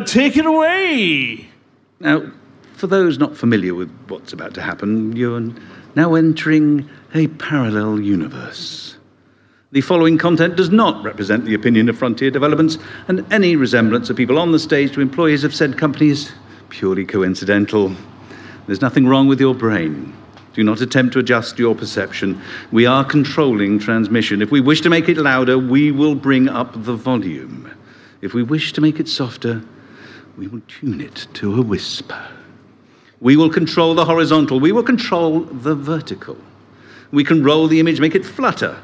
take it away. Now, for those not familiar with what's about to happen, you're now entering a parallel universe. The following content does not represent the opinion of Frontier Developments, and any resemblance of people on the stage to employees of said company is purely coincidental. There's nothing wrong with your brain. Do not attempt to adjust your perception. We are controlling transmission. If we wish to make it louder, we will bring up the volume. If we wish to make it softer, we will tune it to a whisper. We will control the horizontal. We will control the vertical. We can roll the image, make it flutter.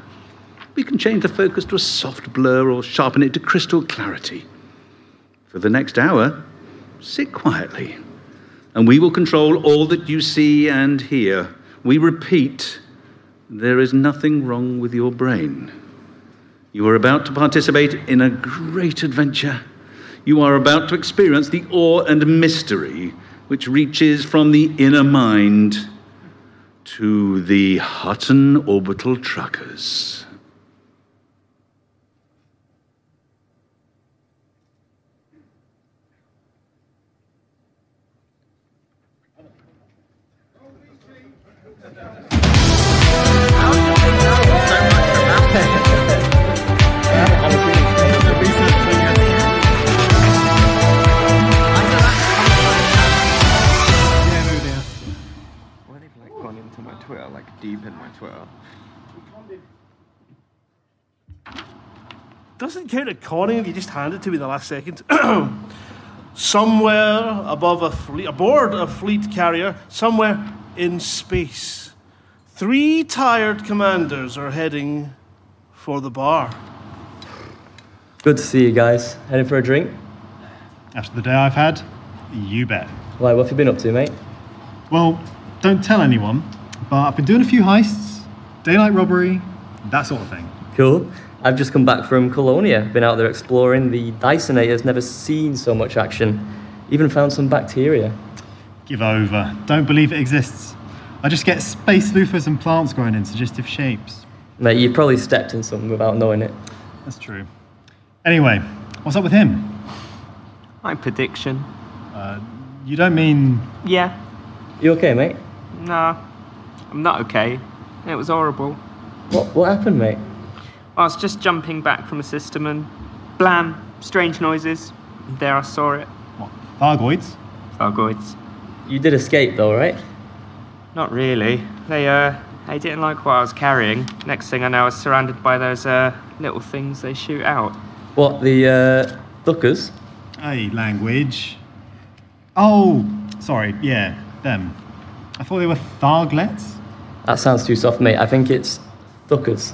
We can change the focus to a soft blur or sharpen it to crystal clarity. For the next hour, sit quietly, and we will control all that you see and hear. We repeat, there is nothing wrong with your brain. You are about to participate in a great adventure. You are about to experience the awe and mystery which reaches from the inner mind to the Hutton Orbital Truckers. Deep in my Twitter. Doesn't count a conning if you just hand it to me the last second. somewhere above a fleet, aboard a fleet carrier, somewhere in space, three tired commanders are heading for the bar. Good to see you guys. Heading for a drink? After the day I've had, you bet. Why, what have you been up to, mate? Well, don't tell anyone, but I've been doing a few heists, daylight robbery, that sort of thing. Cool. I've just come back from Colonia. Been out there exploring. The Dysonator's never seen so much action. Even found some bacteria. Give over. Don't believe it exists. I just get space loofahs and plants growing in suggestive shapes. Mate, you've probably stepped in something without knowing it. That's true. Anyway, what's up with him? My prediction. Uh, you don't mean. Yeah. You okay, mate? Nah. I'm not okay. It was horrible. What, what happened, mate? I was just jumping back from a system and blam, strange noises. There I saw it. What? Thargoids? Thargoids. You did escape, though, right? Not really. They uh they didn't like what I was carrying. Next thing I know I was surrounded by those uh little things they shoot out. What, the uh, Duckers? Hey, language. Oh, sorry, yeah, them. I thought they were Tharglets. That sounds too soft, mate. I think it's Duckers.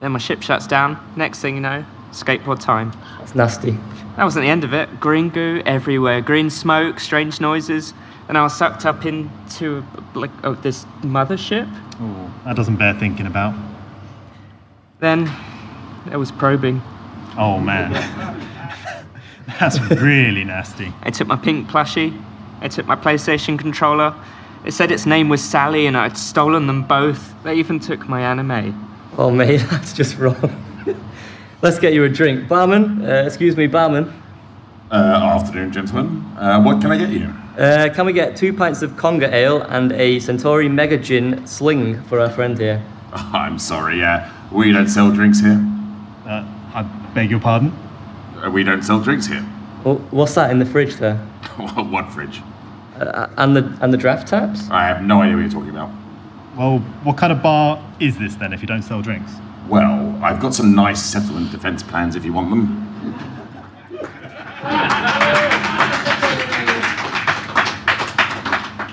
Then my ship shuts down. Next thing you know, skateboard time. That's nasty. That wasn't the end of it. Green goo everywhere, green smoke, strange noises, and I was sucked up into like oh, this mothership. Oh, that doesn't bear thinking about. Then there was probing. Oh, man. That's really nasty. I took my pink plushie. I took my PlayStation controller. It said its name was Sally, and I'd stolen them both. They even took my anime. Oh, mate, that's just wrong. Let's get you a drink. Barman, uh, excuse me, barman. Uh, afternoon, gentlemen. Uh, what can I get you? Uh, can we get two pints of Conga Ale and a Centauri Mega Gin sling for our friend here? I'm sorry, uh, we don't sell drinks here. Uh, I beg your pardon? Uh, we don't sell drinks here. Well, what's that in the fridge there? what fridge? Uh, and the and the draft taps? I have no idea what you're talking about. Well, what kind of bar is this then if you don't sell drinks? Well, I've got some nice settlement defense plans if you want them.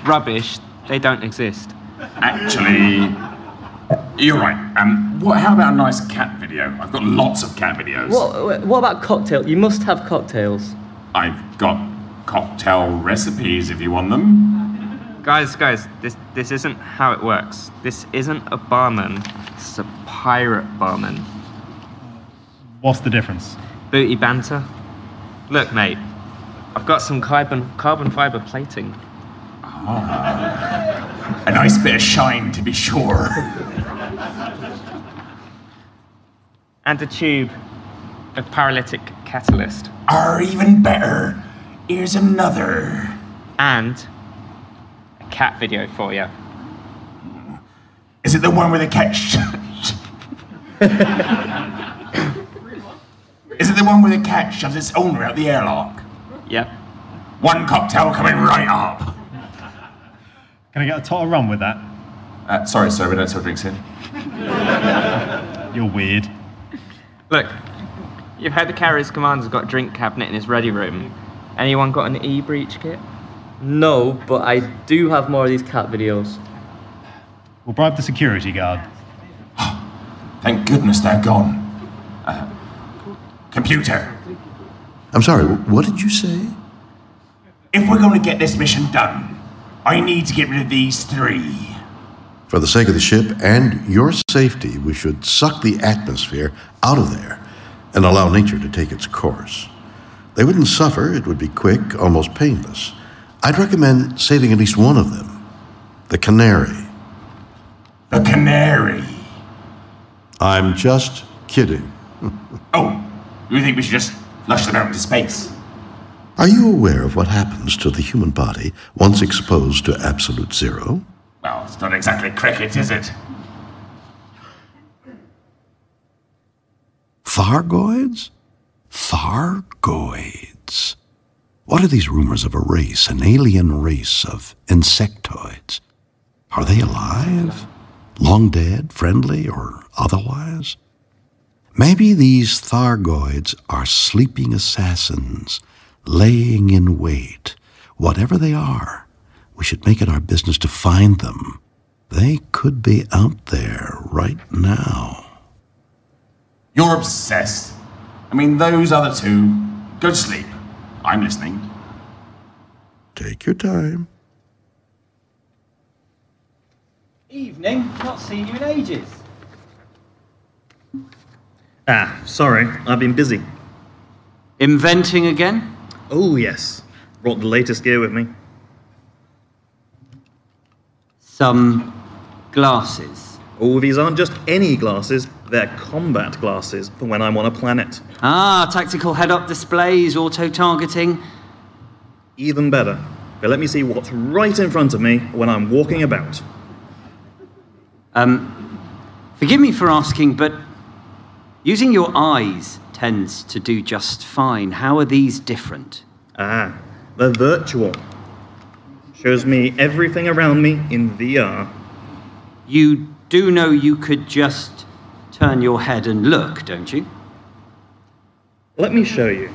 Rubbish. They don't exist. Actually, you're right. Um, what, how about a nice cat video? I've got lots of cat videos. What what about cocktail? You must have cocktails. I've got cocktail recipes if you want them. Guys, guys, this this isn't how it works. This isn't a barman. This is a pirate barman. What's the difference? Booty banter. Look, mate, I've got some carbon carbon fiber plating. Ah, A nice bit of shine, to be sure. And a tube. of paralytic catalyst. Or even better, here's another. And a cat video for you. Is it the one where the cat? Sh- Is it the one where the cat shoves its owner out the airlock? Yep. One cocktail coming right up. Can I get a tot of rum with that? Uh, sorry, sir, we don't sell drinks here. You're weird. Look, you've heard the carrier's commander's got a drink cabinet in his ready room. Anyone got an e-breach kit? No, but I do have more of these cat videos. We'll bribe the security guard. Thank goodness they're gone. Uh, computer, I'm sorry, what did you say? if we're going to get this mission done, I need to get rid of these three. For the sake of the ship and your safety, we should suck the atmosphere out of there and allow nature to take its course. They wouldn't suffer, it would be quick, almost painless. I'd recommend saving at least one of them the canary. The canary. I'm just kidding. Oh, you think we should just flush them out into space? Are you aware of what happens to the human body once exposed to absolute zero? Well, it's not exactly cricket, is it? Thargoids? Thargoids. What are these rumors of a race, an alien race of insectoids? Are they alive? Long dead, friendly, or otherwise? Maybe these Thargoids are sleeping assassins, laying in wait. Whatever they are, we should make it our business to find them. They could be out there right now. You're obsessed. I mean, those other two. Go to sleep. I'm listening. Take your time. Evening, not seen you in ages. Ah, sorry, I've been busy. Inventing again? Oh, yes. Brought the latest gear with me. Some glasses. Oh, these aren't just any glasses, they're combat glasses for when I'm on a planet. Ah, tactical head up displays, auto targeting. Even better. They let me see what's right in front of me when I'm walking about. Um, forgive me for asking, but using your eyes tends to do just fine. How are these different? Ah, they're virtual. Shows me everything around me in VR. You do know you could just turn your head and look, don't you? Let me show you.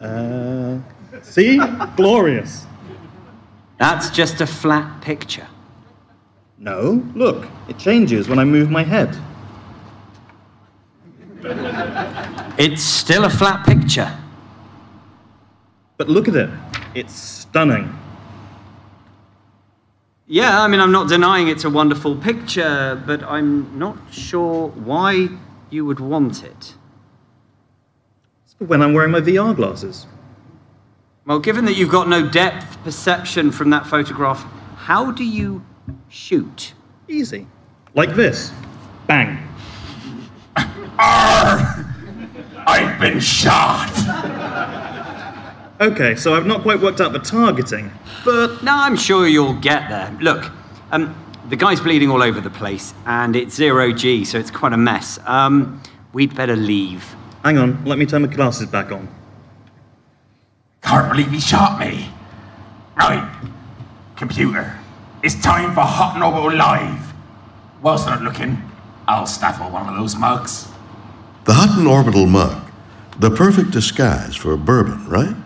Uh, see? Glorious. That's just a flat picture. No, look, it changes when I move my head. It's still a flat picture. But look at it. It's stunning. Yeah, I mean, I'm not denying it's a wonderful picture, but I'm not sure why you would want it. It's for when I'm wearing my VR glasses. Well, given that you've got no depth perception from that photograph, how do you shoot? Easy. Like this. Bang. I've been shot. Okay, so I've not quite worked out the targeting, but No, I'm sure you'll get there. Look, um, the guy's bleeding all over the place, and it's zero G, so it's quite a mess. Um, we'd better leave. hang on, let me turn my glasses back on. Can't believe he shot me. Right, computer. It's time for Hutton Orbital Live. Whilst they're not looking, I'll snaffle one of those mugs. The Hutton Orbital mug. The perfect disguise for a bourbon, right?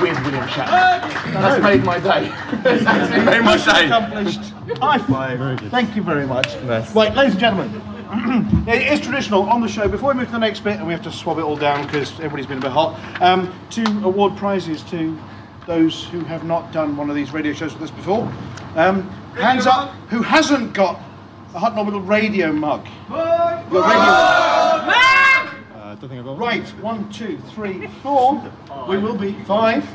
With William Shatner. That's made my day. That's made my day. Accomplished. High five. Thank you very much. Right, ladies and gentlemen. it is traditional on the show before we move to the next bit, and we have to swab it all down because everybody's been a bit hot. Um, to award prizes to those who have not done one of these radio shows with us before. Um, hands up, who hasn't got a Hutton Orbital radio mug? Your radio mug. Don't think I've Right, one, two, three, four. We will be five.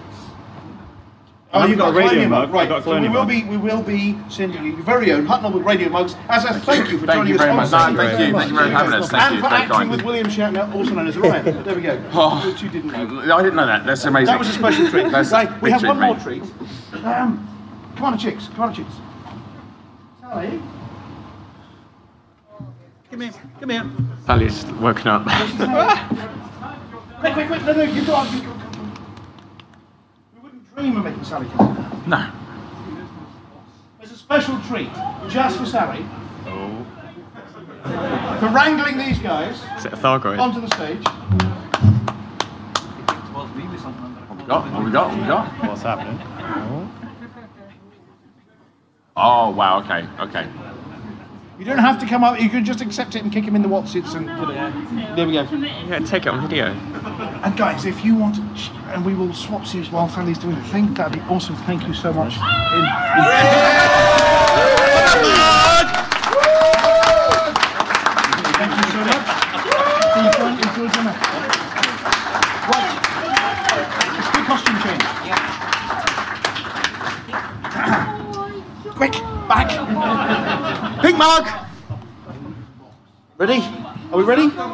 Oh, I've you've got got, a radio radio mug. mug, right? Got a so we will mug. be we will be sending you your very own Hutton with radio mugs as a thank you for Thank joining you us very on much. stage. No, thank you. Thank you very much for having us. Thank and you. for acting kind. with William Shatner, also known as Ryan. there we go. Oh. Which you didn't know. I didn't know that. That's amazing. That was a special treat. That's right, a we have one treat, more treat. Um, come on, chicks. Come on, chicks. Sally. Come here, come here. Sally's woken up. Quick, quick, quick. No, no, you go on. You go, go, go. We wouldn't dream of making Sally consider. No. There's a special treat just for Sally. Oh. For wrangling these guys Is it a Thargoid? onto the stage. What we got? What we got? What we got? What's happening? Oh wow. Okay. Okay. You don't have to come up. You can just accept it and kick him in the whatsits oh, and put it. There we go. Yeah, take it on video. And guys, if you want, and we will swap seats while Sally's doing the thing. That'd be awesome. Thank you so much. Oh, in- Thank you so much. See you fun. Enjoy dinner. Right. It's good costume change. Quick, back. Oh, Pink mark. Ready? Are we ready? Come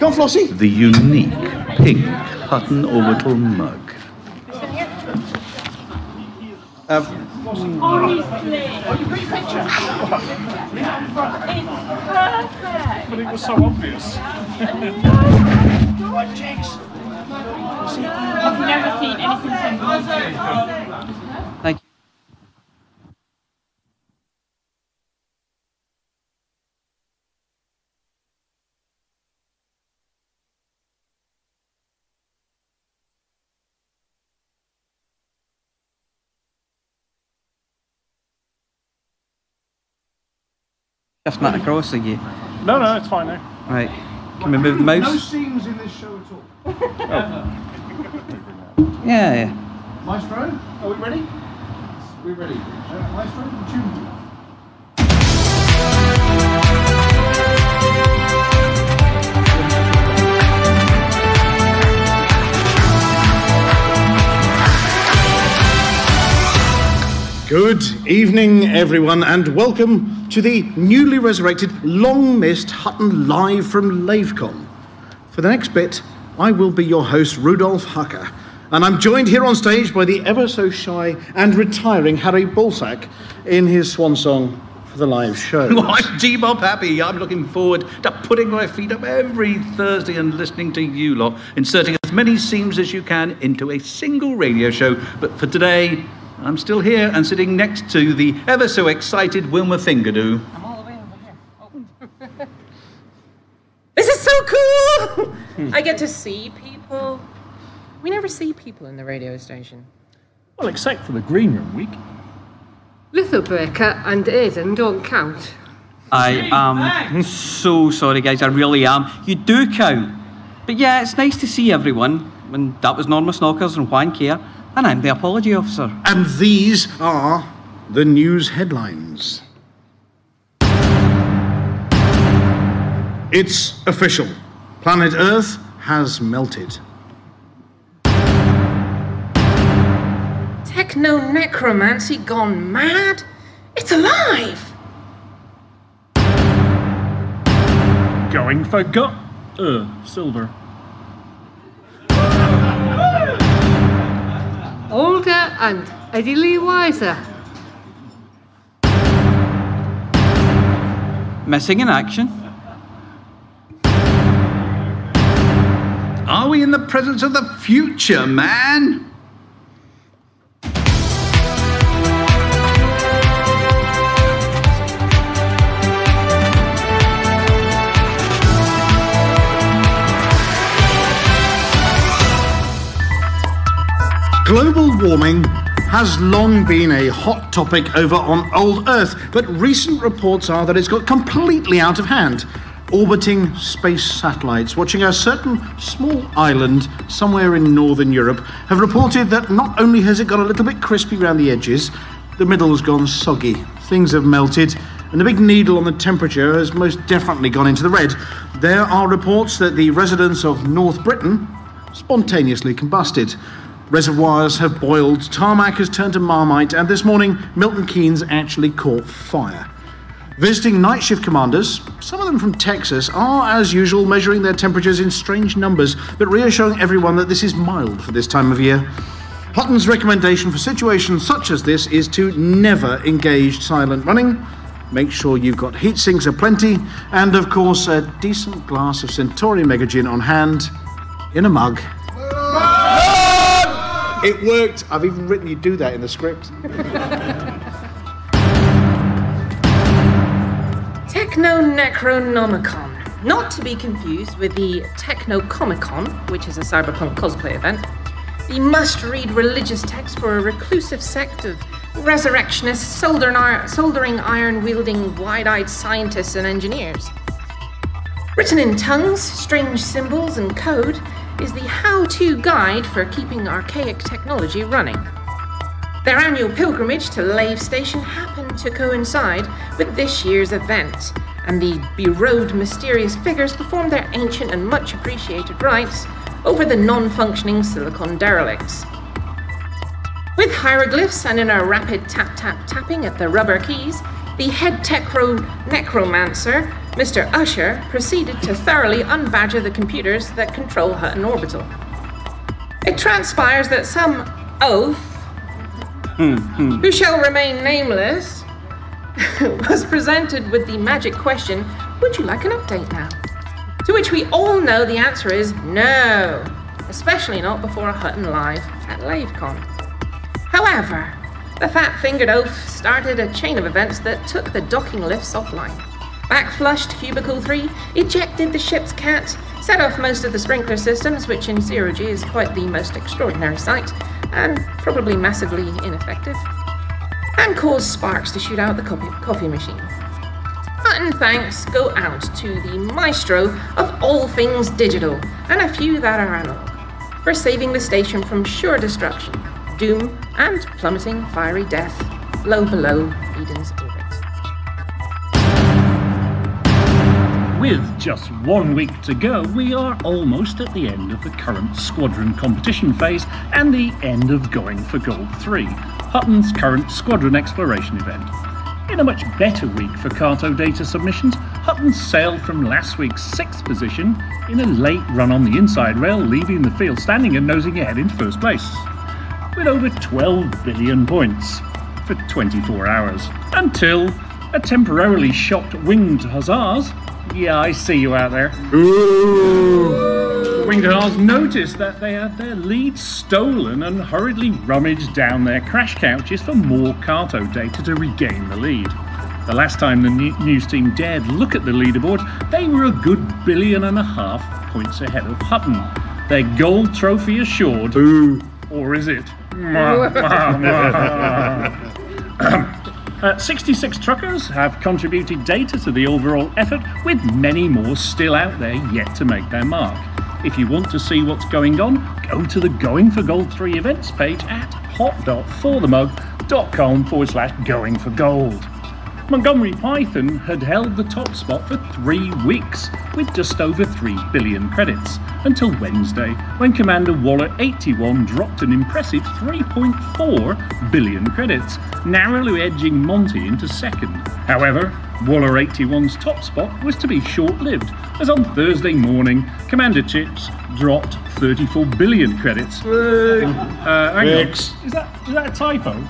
on, Flossie. The unique pink Hutton orbital mug. Um, Honestly. Oh, you got your picture. It's perfect. But it was so obvious. Right, chicks. I've never seen anything so beautiful. Shift that across again. No, no, it's fine now. Right. Can we move the mouse? No seams in this show at all. Yeah, yeah. Maestro, are we ready? We're ready. Uh, Maestro, tune. Good evening, everyone, and welcome to the newly resurrected, long missed Hutton Live from LaveCon. For the next bit, I will be your host, Rudolf Hucker, and I'm joined here on stage by the ever so shy and retiring Harry Balsack in his swan song for the live show. Well, I'm G-Bob happy. I'm looking forward to putting my feet up every Thursday and listening to you lot, inserting as many seams as you can into a single radio show. But for today, I'm still here and sitting next to the ever so excited Wilma Fingerdo. I'm all the way over here. Oh. This is so cool! I get to see people. We never see people in the radio station. Well, except for the green room week. Littlebreaker and Aiden don't count. I am so sorry, guys. I really am. You do count. But yeah, it's nice to see everyone. And that was Norma Snockers and Juan Care. And I'm the apology officer. And these are the news headlines. It's official. Planet Earth has melted. Techno necromancy gone mad? It's alive! Going for gut. Uh, silver. Older and Lee Wiser. Missing in action. Are we in the presence of the future, man? Global warming has long been a hot topic over on old Earth, but recent reports are that it's got completely out of hand. Orbiting space satellites watching a certain small island somewhere in northern Europe have reported that not only has it got a little bit crispy around the edges, the middle's gone soggy. Things have melted, and the big needle on the temperature has most definitely gone into the red. There are reports that the residents of North Britain spontaneously combusted. Reservoirs have boiled, tarmac has turned to marmite, and this morning Milton Keynes actually caught fire. Visiting night shift commanders, some of them from Texas, are as usual measuring their temperatures in strange numbers, but reassuring everyone that this is mild for this time of year. Hutton's recommendation for situations such as this is to never engage silent running. Make sure you've got heat sinks aplenty, and of course, a decent glass of Centauri Mega Gin on hand in a mug. It worked. I've even written you do that in the script. Techno Necronomicon. Not to be confused with the Techno Comic Con, which is a cyberpunk cosplay event. The must read religious text for a reclusive sect of resurrectionists, soldering iron wielding, wide eyed scientists and engineers. Written in tongues, strange symbols, and code is the how to guide for keeping archaic technology running. Their annual pilgrimage to Lave Station happened to coincide with this year's event, and the berobed mysterious figures performed their ancient and much appreciated rites over the non functioning silicon derelicts. With hieroglyphs and in a rapid tap tap tapping at the rubber keys, the head techro necromancer, Mr. Usher, proceeded to thoroughly unbadger the computers that control Hutton Orbital. It transpires that some oath, hmm, hmm. who shall remain nameless, was presented with the magic question Would you like an update now? To which we all know the answer is no, especially not before a Hutton Live at LaveCon. However, the fat fingered oaf started a chain of events that took the docking lifts offline. Backflushed Cubicle 3, ejected the ship's cat, set off most of the sprinkler systems, which in zero G is quite the most extraordinary sight, and probably massively ineffective, and caused sparks to shoot out the coffee, coffee machine. Button thanks go out to the maestro of all things digital, and a few that are analog, for saving the station from sure destruction, doom, and plummeting fiery death low below Eden's orbit. With just one week to go, we are almost at the end of the current squadron competition phase and the end of Going for Gold 3, Hutton's current squadron exploration event. In a much better week for Carto data submissions, Hutton sailed from last week's sixth position in a late run on the inside rail, leaving the field standing and nosing ahead in first place, with over 12 billion points for 24 hours, until a temporarily shocked winged hussars yeah, I see you out there. Ooh. Winged Hussars noticed that they had their lead stolen and hurriedly rummaged down their crash couches for more Carto data to regain the lead. The last time the news team dared look at the leaderboard, they were a good billion and a half points ahead of Hutton. Their gold trophy assured. Ooh. Or is it? Uh, 66 truckers have contributed data to the overall effort, with many more still out there yet to make their mark. If you want to see what's going on, go to the Going for Gold 3 events page at hot.forthemug.com forward slash going for gold. Montgomery Python had held the top spot for three weeks with just over 3 billion credits until Wednesday when Commander Waller 81 dropped an impressive 3.4 billion credits, narrowly edging Monty into second. However, Waller 81's top spot was to be short lived, as on Thursday morning, Commander Chips dropped 34 billion credits. Uh, on. Is that, is that a typo?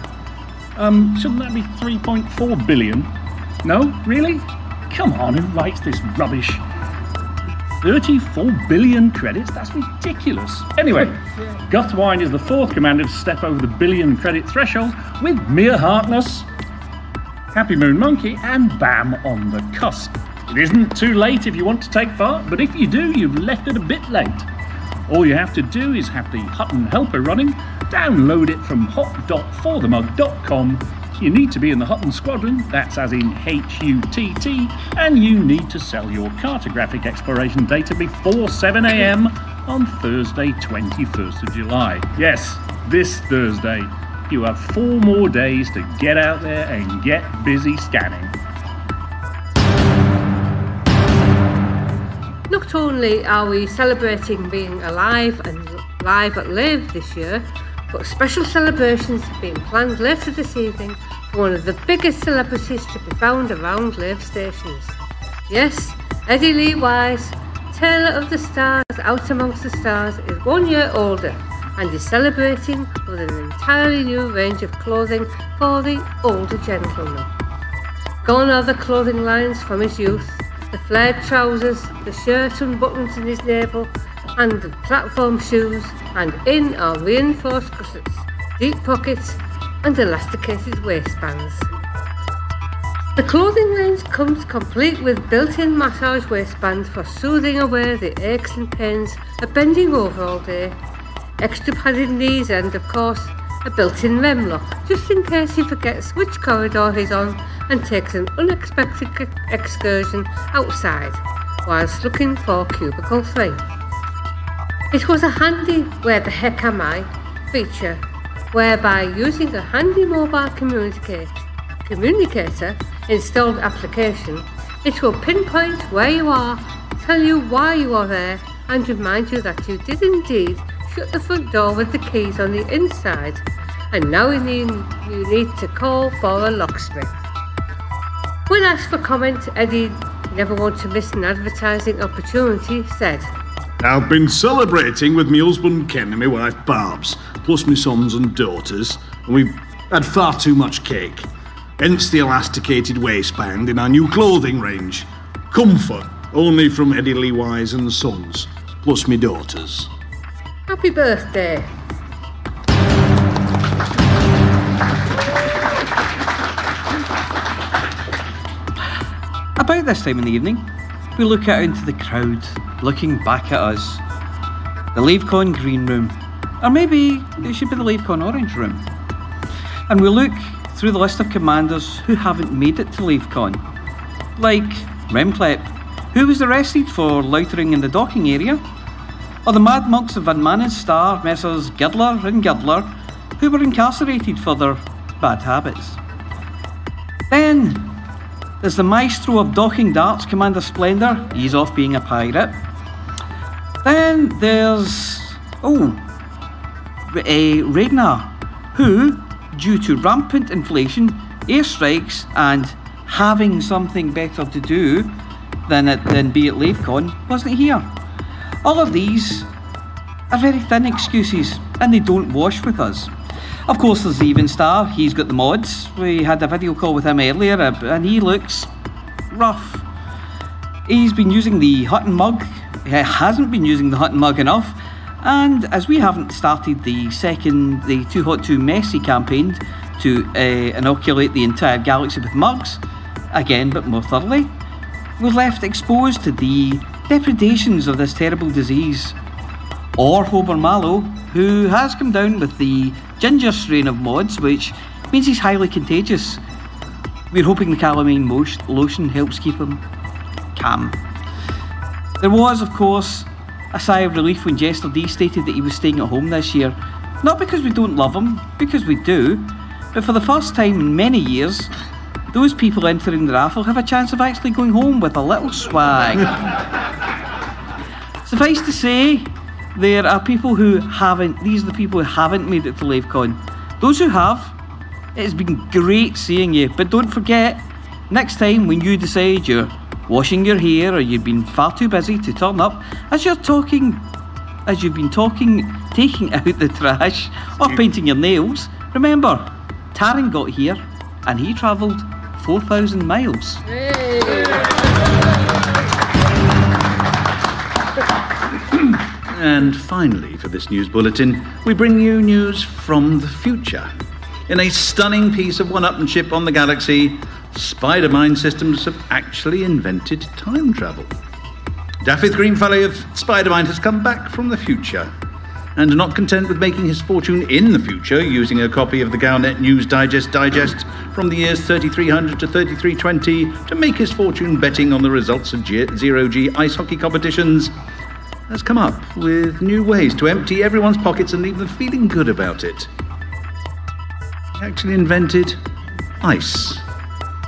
Um, shouldn't that be 3.4 billion? No? Really? Come on, who writes this rubbish? 34 billion credits? That's ridiculous. Anyway, Guthwine is the fourth commander to step over the billion credit threshold with Mia Harkness, Happy Moon Monkey, and Bam on the cusp. It isn't too late if you want to take part, but if you do, you've left it a bit late. All you have to do is have the Hutton Helper running, download it from hot.forthemug.com. You need to be in the Hutton Squadron, that's as in H U T T, and you need to sell your cartographic exploration data before 7am on Thursday, 21st of July. Yes, this Thursday. You have four more days to get out there and get busy scanning. Not only are we celebrating being alive and live at Lave this year, but special celebrations have been planned later this evening for one of the biggest celebrities to be found around Lave stations. Yes, Eddie Lee Wise, Tailor of the Stars Out Amongst the Stars, is one year older and is celebrating with an entirely new range of clothing for the older gentleman. Gone are the clothing lines from his youth, the flared trousers, the shirt unbuttoned in his navel, and the platform shoes, and in are reinforced gussets, deep pockets, and elasticated waistbands. The clothing range comes complete with built-in massage waistbands for soothing away the aches and pains of bending over all day, extra padded knees and, of course, a built-in rem lock, just in case he forgets which corridor he's on and takes an unexpected excursion outside whilst looking for cubicle 3. It was a handy Where the Heck Am I feature whereby using a handy mobile communicate, communicator installed application, it will pinpoint where you are, tell you why you are there, and remind you that you did indeed shut the front door with the keys on the inside, and now you need, to call for a locksmith. When asked for comment, Eddie, never want to miss an advertising opportunity, said, I've been celebrating with my husband Ken and my wife Barbs, plus my sons and daughters, and we've had far too much cake. Hence the elasticated waistband in our new clothing range. Comfort, only from Eddie Lee Wise and Sons, plus my daughters. Happy birthday. About this time in the evening, we look out into the crowd, looking back at us. The LaveCon green room, or maybe it should be the LaveCon orange room. And we look through the list of commanders who haven't made it to LaveCon. Like Remclep, who was arrested for loitering in the docking area, or the Mad Monks of Van Manen's Star, Messrs. Girdler and Girdler, who were incarcerated for their bad habits. Then there's the maestro of docking darts, Commander Splendor. He's off being a pirate. Then there's oh, a Ragnar, who, due to rampant inflation, airstrikes, and having something better to do than at, than be at LaveCon, wasn't here. All of these are very thin excuses, and they don't wash with us. Of course, there's Even Star. He's got the mods. We had a video call with him earlier, uh, and he looks rough. He's been using the Hutton mug. He hasn't been using the Hutton mug enough. And as we haven't started the second, the Too Hot Too Messy campaign to uh, inoculate the entire galaxy with mugs, again but more thoroughly, we're left exposed to the depredations of this terrible disease. Or Hober Mallow, who has come down with the ginger strain of mods, which means he's highly contagious. We're hoping the calamine lotion helps keep him calm. There was, of course, a sigh of relief when Jester D stated that he was staying at home this year. Not because we don't love him, because we do, but for the first time in many years, those people entering the raffle have a chance of actually going home with a little swag. Suffice to say, there are people who haven't, these are the people who haven't made it to LaveCon. Those who have, it has been great seeing you, but don't forget, next time when you decide you're washing your hair or you've been far too busy to turn up, as you're talking, as you've been talking, taking out the trash or painting your nails, remember, Taran got here and he travelled 4,000 miles. And finally, for this news bulletin, we bring you news from the future. In a stunning piece of one upmanship on the galaxy, Spider Mind Systems have actually invented time travel. Daffith Greenfellow of Spider Mind has come back from the future. And not content with making his fortune in the future using a copy of the Galnet News Digest Digest from the years 3300 to 3320 to make his fortune betting on the results of G- zero G ice hockey competitions, has come up with new ways to empty everyone's pockets and leave them feeling good about it. He actually invented ice.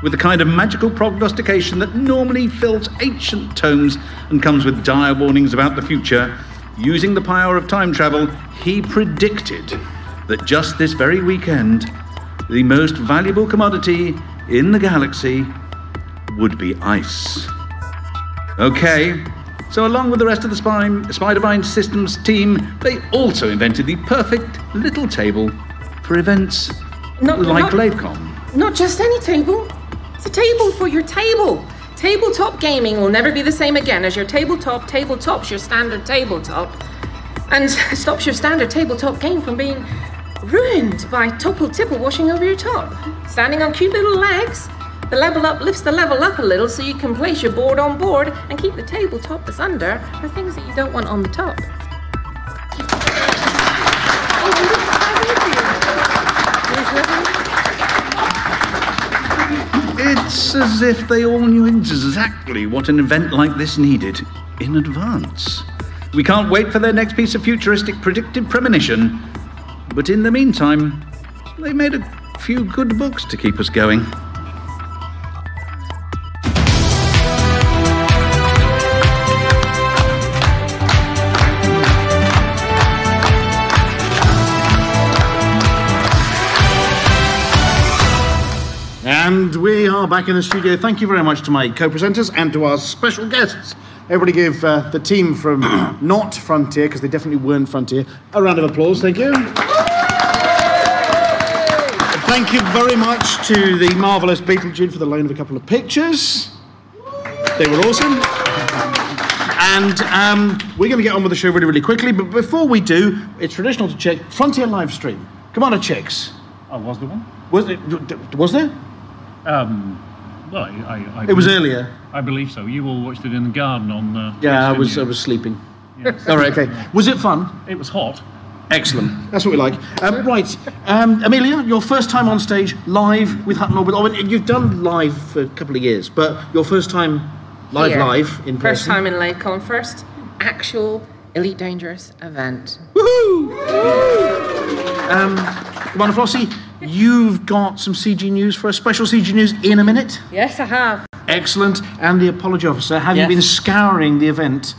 with the kind of magical prognostication that normally fills ancient tomes and comes with dire warnings about the future, using the power of time travel, he predicted that just this very weekend, the most valuable commodity in the galaxy would be ice. Okay, so along with the rest of the Spine, Spidervine Systems team, they also invented the perfect little table for events Not- like not- LaveCon. Not just any table. It's a table for your table. Tabletop gaming will never be the same again as your tabletop tabletop's your standard tabletop. And stops your standard tabletop game from being ruined by topple tipple washing over your top. Standing on cute little legs, the level up lifts the level up a little so you can place your board on board and keep the tabletop that's under for things that you don't want on the top. It's as if they all knew exactly what an event like this needed in advance. We can't wait for their next piece of futuristic predictive premonition. But in the meantime, they made a few good books to keep us going. Are back in the studio. Thank you very much to my co presenters and to our special guests. Everybody give uh, the team from not Frontier, because they definitely weren't Frontier, a round of applause. Thank you. Thank you very much to the marvellous Beetlejuice for the loan of a couple of pictures. They were awesome. And um, we're going to get on with the show really, really quickly. But before we do, it's traditional to check Frontier live stream. Come Commander checks. Oh, was there one? Was, it, was there? Um, well, I, I, I It was earlier. I believe so. You all watched it in the garden on. Uh, Yeah, I West was, I was sleeping. Yes. All right, okay. Was it fun? It was hot. Excellent. That's what we like. Um, right, um, Amelia, your first time on stage live with Hutton Orbit. Oh, and you've done live for a couple of years, but your first time live, Here. live in person. First time in LaveCon, first actual Elite Dangerous event. Woo! Um, Commander Flossie, you've got some CG news for us. Special CG news in a minute. Yes, I have. Excellent. And the apology officer, have Yes. you been scouring the event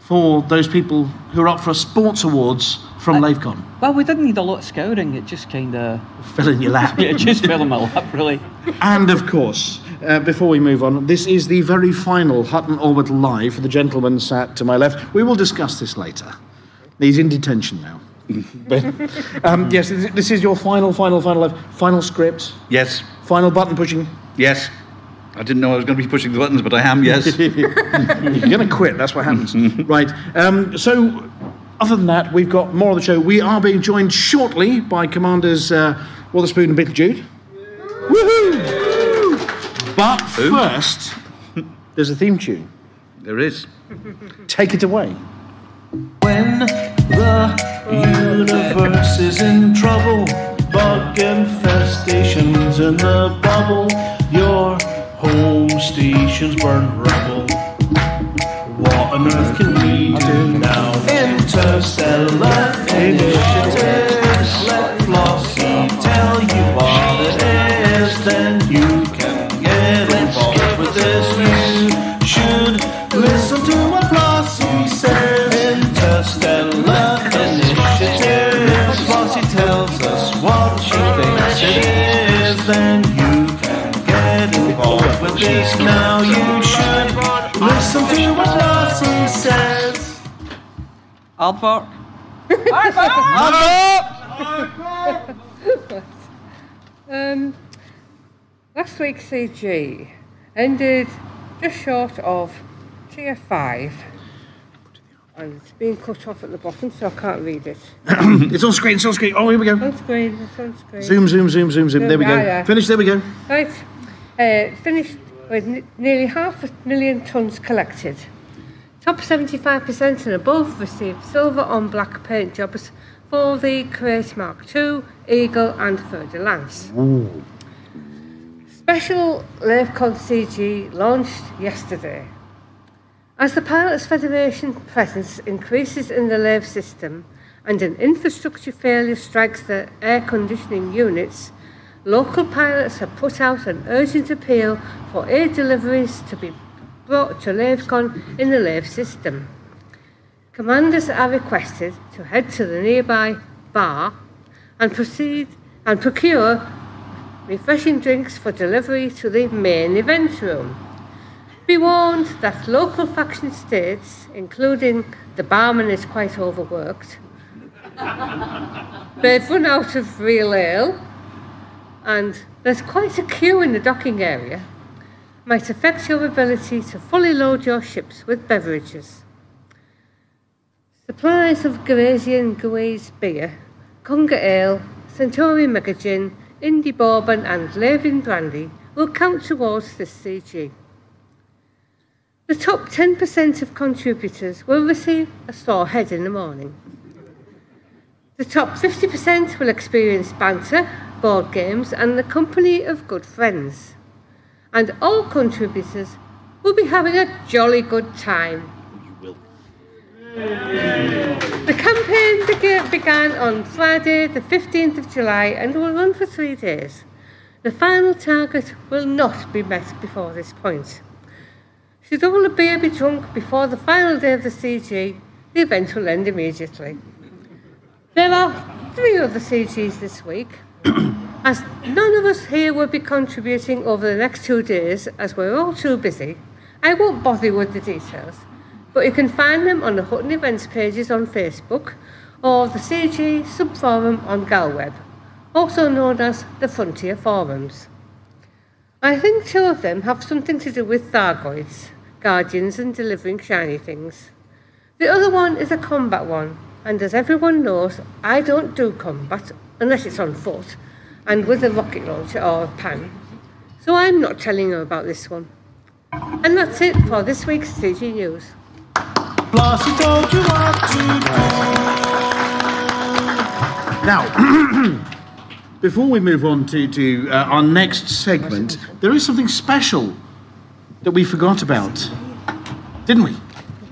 for those people who are up for sports awards from LaveCon? Well, we didn't need a lot of scouring. It just kind of Fell in your lap. it just fell in my lap, really. And of course, uh, before we move on, this is the very final Hutton Orbital Live for the gentleman sat to my left. We will discuss this later. He's in detention now. but um, yes, this is your final, final, final, live, final script, Yes, final button pushing. yes. I didn't know I was going to be pushing the buttons, but I am, yes. You're going to quit. That's what happens. right. Um, so, other than that, we've got more of the show. We are being joined shortly by Commanders uh, Witherspoon and Beetlejude. Woohoo! But first, there's a theme tune. There is. Take it away. When the universe is in trouble, bug infestations in the bubble, your home stations burn rubble. What on earth can we do now? Interstellar initiatives. Aardvark. Um, last week's CG ended just short of tier 5. And it's been cut off at the bottom, so I can't read it. it's on screen, it's on screen. Oh, here we go. On screen, it's on screen. Zoom, zoom, zoom, zoom, zoom. There we go. Ah, yeah. Finish, there we go. Right. Uh, finished with n- nearly half a million tonnes collected. Top 75% and above received silver on black paint jobs for the Krait Mark II, Eagle and de Lance. Special LaveCon CG launched yesterday. As the Pilots Federation presence increases in the Lave system and an infrastructure failure strikes the air conditioning units, local pilots have put out an urgent appeal for air deliveries to be brought to LaveCon in the Lave system. Commanders are requested to head to the nearby bar and proceed and procure refreshing drinks for delivery to the main event room. Be warned that local faction states, including the barman is quite overworked, they've run out of real ale, and there's quite a queue in the docking area, might affect your ability to fully load your ships with beverages. Supplies of Gerasian Gueuze beer, Kongga ale, Centauri Mega Gin, Indi Bourbon, and Lavian Brandy will count towards this CG. The top 10% of contributors will receive a store head in the morning. The top 50% will experience banter, board games, and the company of good friends. And all contributors will be having a jolly good time. The campaign began on Friday, the 15th of July, and will run for three days. The final target will not be met before this point. Should all the beer be drunk before the final day of the CG, the event will end immediately. There are three other CGs this week. as none of us here will be contributing over the next two days, as we're all too busy, I won't bother with the details. But you can find them on the Hutton Events pages on Facebook or the CG subforum on Galweb, also known as the Frontier Forums. I think two of them have something to do with Thargoids, guardians, and delivering shiny things. The other one is a combat one, and as everyone knows, I don't do combat unless it's on foot and with a rocket launcher or a pan. So I'm not telling you about this one. And that's it for this week's CG News. Flossie told you what to Now, before we move on to, to uh, our next segment, there is something special that we forgot about, didn't we?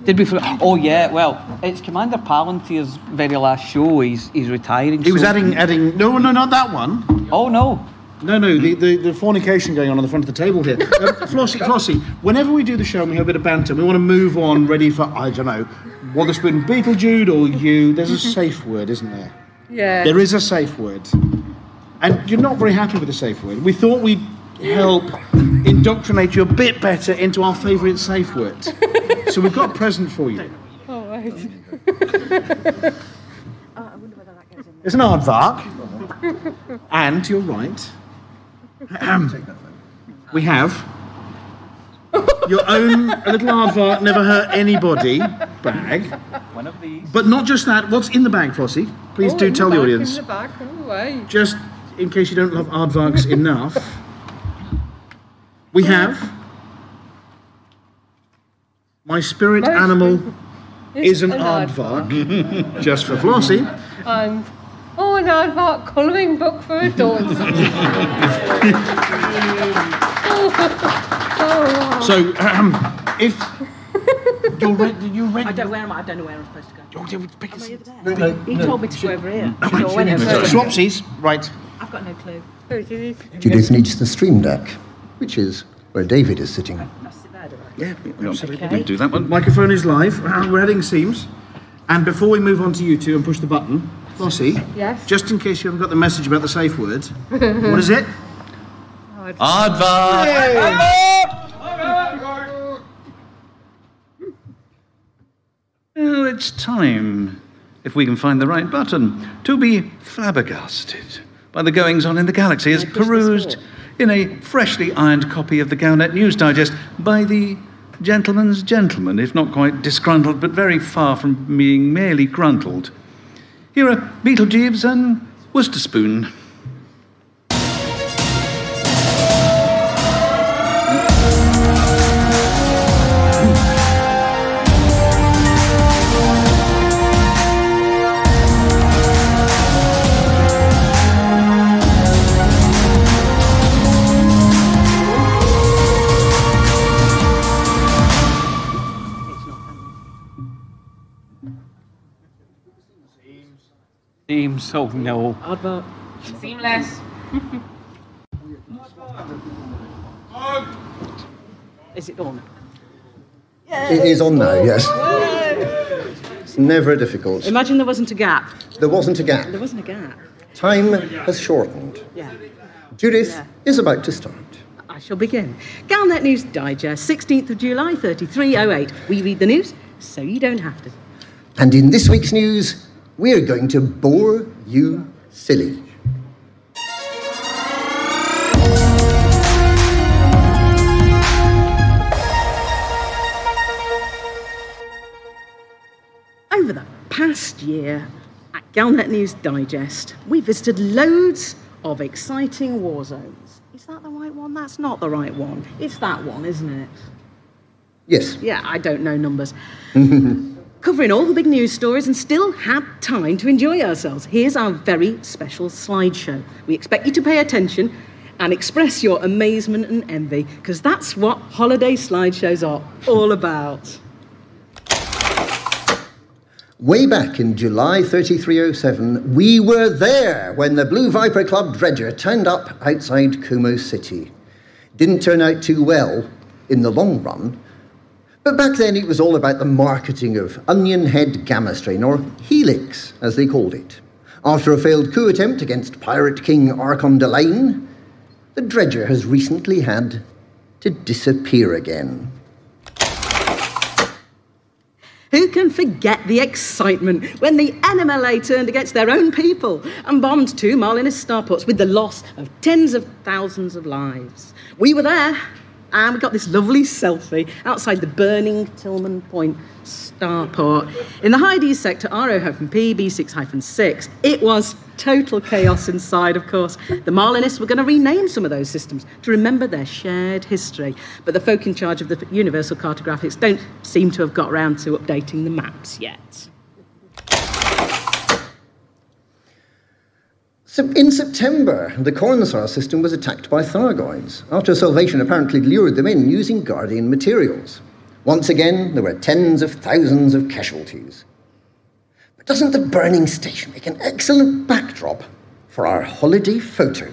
Did we? Oh yeah. Well, it's Commander Palantir's very last show. He's he's retiring. He was so- adding, adding. No, no, not that one. Oh no. No, no, the, the, the fornication going on on the front of the table here. Uh, Flossie, Flossie, whenever we do the show and we have a bit of banter, we want to move on, ready for, I don't know, Waterspoon Beetlejude or you. There's a safe word, isn't there? Yeah. There is a safe word. And you're not very happy with the safe word. We thought we'd help indoctrinate you a bit better into our favourite safe word. so we've got a present for you. All right. It's an aardvark. and you're right. we have your own a little aardvark never hurt anybody bag. One of these. But not just that. What's in the bag, Flossie? Please Oh, do in the tell the back, audience. In the back, oh, right. Just in case you don't love aardvarks enough, we have my spirit My animal spirit is an an aardvark, just for Flossie. And oh, an aardvark colouring book for adults. oh, So, um, if you're ready, you ready? I don't wear them. I don't know where I'm supposed to go. Oh, yeah, pick Am I over there? No, no, he no. told me to go over here. Oh, So I went over there. Swapsies, right. I've got no clue. Judith needs the stream deck, which is where David is sitting. Yeah, absolutely. Okay. We do that one. Microphone is live. Uh, we're heading seams. And before we move on to you two and push the button, Flossie, Yes. just in case you haven't got the message about the safe word, what is it? Well, it's time, if we can find the right button, to be flabbergasted by the goings on in the galaxy as perused in a freshly ironed copy of the Galnet News Digest by the gentleman's gentleman, if not quite disgruntled, but very far from being merely gruntled. Here are Beetlejeeves and Worcesterspoon. So no. Advert. Seamless. is it on? It is on now, yes. It's never difficult. Imagine there wasn't a gap. There wasn't a gap. There wasn't a gap. Time has shortened. Yeah. Judith yeah. is about to start. I shall begin. Galnet News Digest, 16th of July, 3308. We read the news so you don't have to. And in this week's news, we're going to bore you silly. Over the past year at Galnet News Digest, we visited loads of exciting war zones. Is that the right one? That's not the right one. It's that one, isn't it? Yes. Yeah, I don't know numbers. Covering all the big news stories and still had time to enjoy ourselves. Here's our very special slideshow. We expect you to pay attention and express your amazement and envy, because that's what holiday slideshows are all about. Way back in July 3307, we were there when the Blue Viper Club dredger turned up outside Kumo City. Didn't turn out too well in the long run, but back then it was all about the marketing of Onion Head Gamma Strain, or Helix, as they called it. After a failed coup attempt against Pirate King Archon Delaine, the dredger has recently had to disappear again. Who can forget the excitement when the NMLA turned against their own people and bombed two Marlinist starports with the loss of tens of thousands of lives? We were there and we got this lovely selfie outside the burning Tillman Point starport. In the Hyades sector, RO-PB6 PB6 It was total chaos inside, of course. The Marlinists were going to rename some of those systems to remember their shared history, but the folk in charge of the Universal Cartographics don't seem to have got around to updating the maps yet. So in September, the Cornsar system was attacked by Thargoids, after Salvation apparently lured them in using Guardian materials. Once again, there were tens of thousands of casualties. But doesn't the burning station make an excellent backdrop for our holiday photo?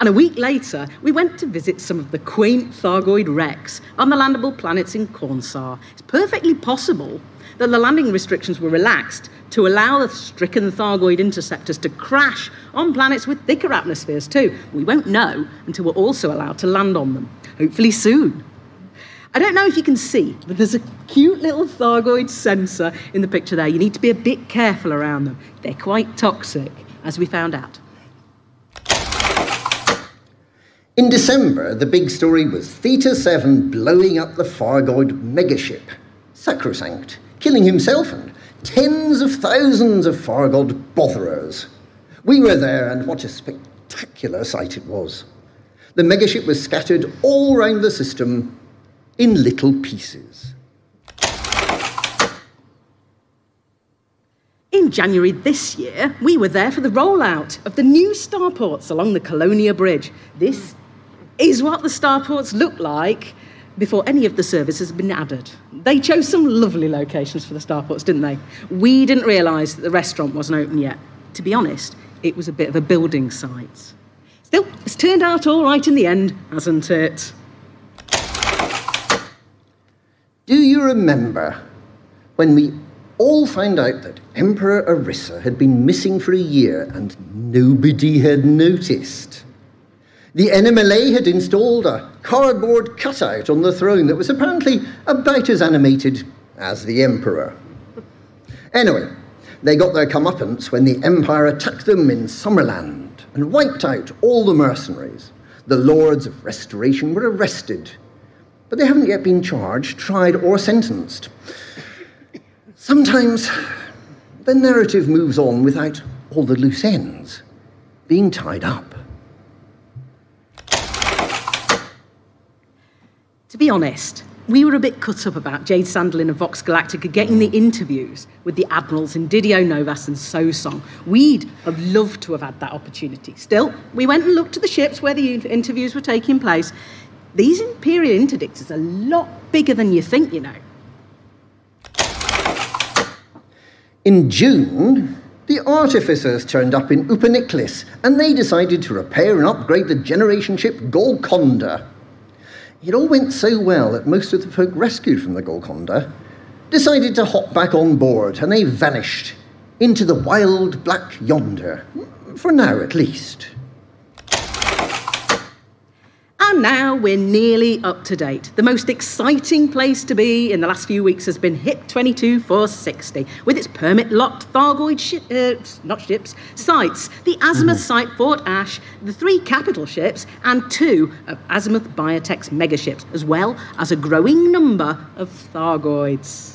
And a week later, we went to visit some of the quaint Thargoid wrecks on the landable planets in Cornsar. It's perfectly possible that the landing restrictions were relaxed to allow the stricken Thargoid interceptors to crash on planets with thicker atmospheres too. We won't know until we're also allowed to land on them, hopefully soon. I don't know if you can see, but there's a cute little Thargoid sensor in the picture there. You need to be a bit careful around them. They're quite toxic, as we found out. In December, the big story was Theta 7 blowing up the Fargoid megaship, Sacrosanct, killing himself and tens of thousands of Fargod botherers. We were there, and what a spectacular sight it was. The megaship was scattered all round the system in little pieces. In January this year, we were there for the rollout of the new starports along the Colonia Bridge. This is what the starports look like before any of the services had been added. They chose some lovely locations for the starports, didn't they? We didn't realise that the restaurant wasn't open yet. To be honest, it was a bit of a building site. Still, it's turned out all right in the end, hasn't it? Do you remember when we all found out that Emperor Arissa had been missing for a year and nobody had noticed? The NMLA had installed a cardboard cutout on the throne that was apparently about as animated as the Emperor. Anyway, they got their comeuppance when the Empire attacked them in Summerland and wiped out all the mercenaries. The Lords of Restoration were arrested, but they haven't yet been charged, tried, or sentenced. Sometimes the narrative moves on without all the loose ends being tied up. To be honest, we were a bit cut up about Jade Sandlin of Vox Galactica getting the interviews with the admirals in Didio Novas and Sosong. We'd have loved to have had that opportunity. Still, we went and looked at the ships where the interviews were taking place. These Imperial interdictors are a lot bigger than you think, you know. In June, the artificers turned up in Upaniklis and they decided to repair and upgrade the generation ship Golconda. It all went so well that most of the folk rescued from the Golconda decided to hop back on board and they vanished into the wild black yonder. For now, at least. And now we're nearly up to date. The most exciting place to be in the last few weeks has been HIP 22460, with its permit locked Thargoid shi- uh, not ships, sites the Azimuth site Fort Ash, the three capital ships, and two of Azimuth Biotech's megaships, as well as a growing number of Thargoids.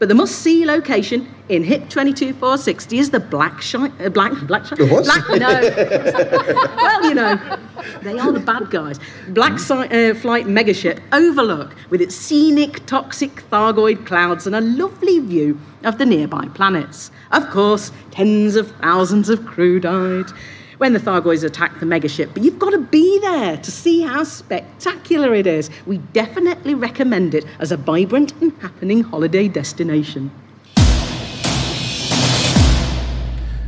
But the must-see location in HIP 22460 is the Black Shine. Uh, black, black, what? black, no. well, you know, they are the bad guys. Black si- uh, Flight megaship Overlook with its scenic toxic Thargoid clouds and a lovely view of the nearby planets. Of course, tens of thousands of crew died when the Thargoids attacked the megaship, but you've got to be there to see how spectacular it is. We definitely recommend it as a vibrant and happening holiday destination.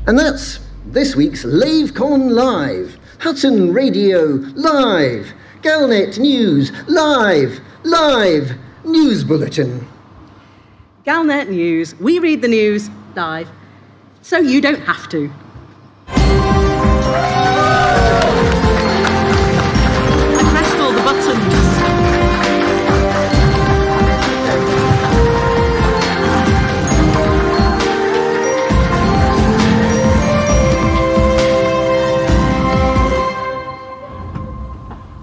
And that's this week's LaveCon Live. Hudson Radio Live. Galnet News Live. Live News Bulletin. Galnet News, we read the news live, so you don't have to. I pressed all the buttons.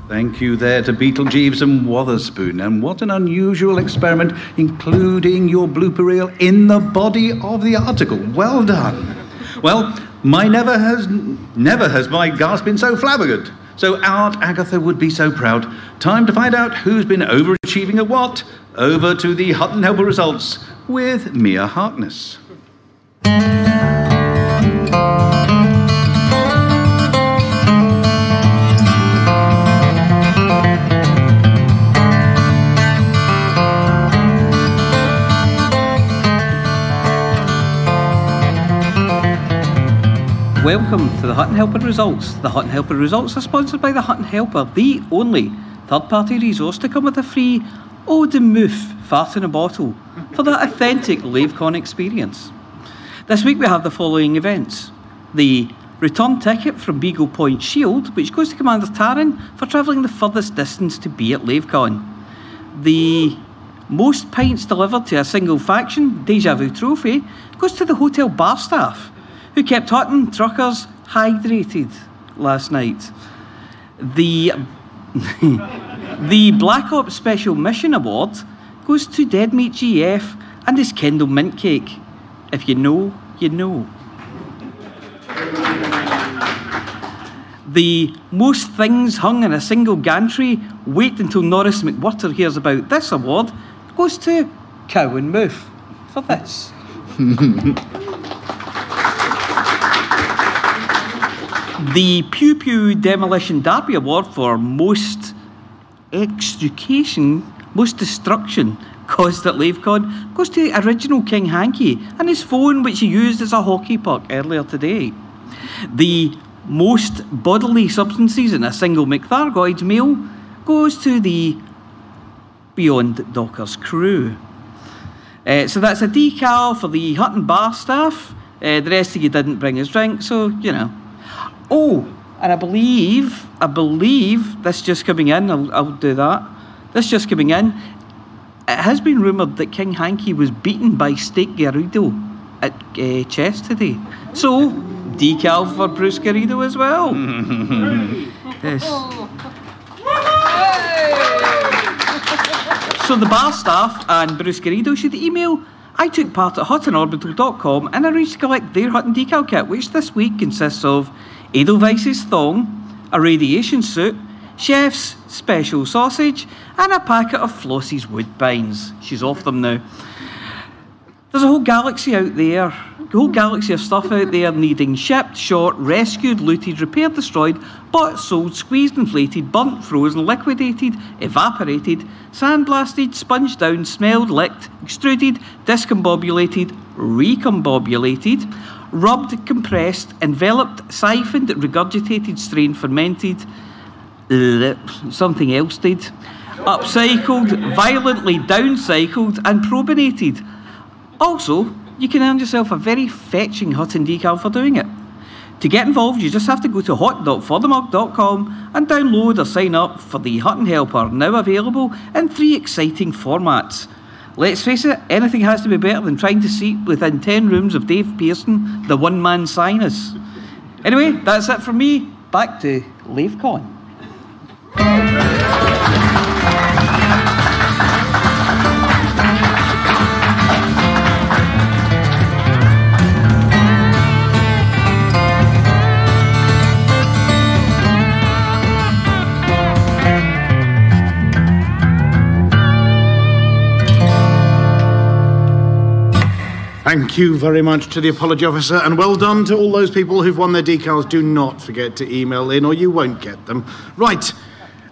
Thank you there to Beetlejeeves and Wotherspoon. And what an unusual experiment, including your blooper reel in the body of the article. Well done. Well, my never has never has my gas been so flabbergasted. So Art Agatha would be so proud. Time to find out who's been overachieving at what. Over to the Hutton Helper results with Mia Harkness. Welcome to the Hutton Helper results. The Hutton Helper results are sponsored by the Hutton Helper, the only third party resource to come with a free eau de mouf fart in a bottle for that authentic LaveCon experience. This week we have the following events the return ticket from Beagle Point Shield, which goes to Commander Taran for travelling the furthest distance to be at LaveCon. The most pints delivered to a single faction, Deja Vu Trophy, goes to the hotel bar staff who kept Hutton truckers hydrated last night. The the Black Ops Special Mission Award goes to Dead Meat GF and his Kendal Mint Cake. If you know, you know. The most things hung in a single gantry, wait until Norris McWhirter hears about this award, goes to Cow and Moof for this. the Pew Pew Demolition Derby Award for most extrication, most destruction caused at LaveCon goes to the original King Hanky and his phone, which he used as a hockey puck earlier today. The most bodily substances in a single McThargoid's meal goes to the Beyond Dockers crew. Uh, so that's a decal for the Hutton bar staff. Uh, the rest of you didn't bring his drink, so you know. Oh, and I believe, I believe this just coming in. I'll, I'll do that. This just coming in. It has been rumoured that King Hanky was beaten by Steak Garrido at uh, chess today. So, decal for Bruce Garrido as well. yes. So the bar staff and Bruce Garrido should email I took part at huttonorbital.com and arranged to collect their Hutton decal kit, which this week consists of Edelweiss's thong, a radiation suit, chef's special sausage, and a packet of Flossie's woodbines. She's off them now. There's a whole galaxy out there, a whole galaxy of stuff out there needing shipped, shot, rescued, looted, repaired, destroyed, bought, sold, squeezed, inflated, burnt, frozen, liquidated, evaporated, sandblasted, sponged down, smelled, licked, extruded, discombobulated, recombobulated, rubbed, compressed, enveloped, siphoned, regurgitated, strained, fermented, something else did, upcycled, violently downcycled, and probinated. Also, you can earn yourself a very fetching Hutton decal for doing it. To get involved, you just have to go to hot.forthemug.com and download or sign up for the Hutton Helper, now available in three exciting formats. Let's face it, anything has to be better than trying to seat within 10 rooms of Dave Pearson, the one man sinus. Anyway, that's it from me. Back to LaveCon. You very much to the apology officer, and well done to all those people who've won their decals. Do not forget to email in, or you won't get them. Right,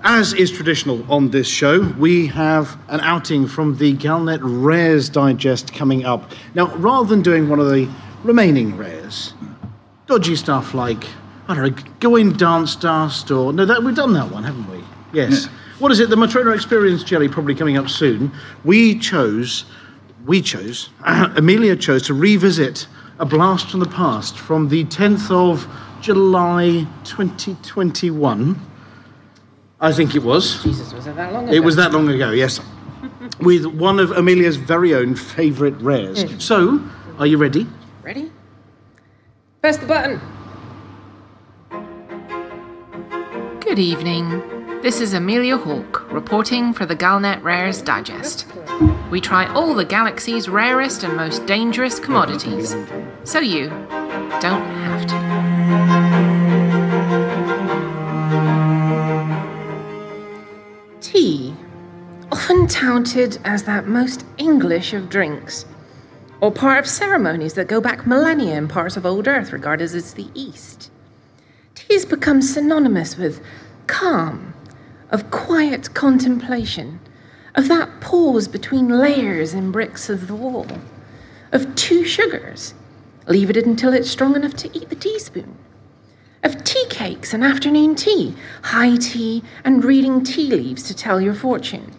as is traditional on this show, we have an outing from the Galnet Rares Digest coming up. Now, rather than doing one of the remaining rares, dodgy stuff like, I don't know, Geawen Dance Dust, or no, that, we've done that one, haven't we? Yes. What is it? The Matrona Experience Jelly probably coming up soon. We chose we chose, Amelia chose to revisit A Blast from the Past from the 10th of July 2021. I think it was. Jesus, was it that long ago? It was that long ago, yes. With one of Amelia's very own favourite rares. Mm. So, are you ready? Ready? Press the button. Good evening. This is Amelia Hawke reporting for the Galnet Rares Digest. We try all the galaxy's rarest and most dangerous commodities, so you don't have to. Tea, often touted as that most English of drinks, or part of ceremonies that go back millennia in parts of old Earth regarded as the East. Tea has become synonymous with calm, of quiet contemplation, of that pause between layers in bricks of the wall, of two sugars, leave it until it's strong enough to eat the teaspoon, of tea cakes and afternoon tea, high tea, and reading tea leaves to tell your fortune.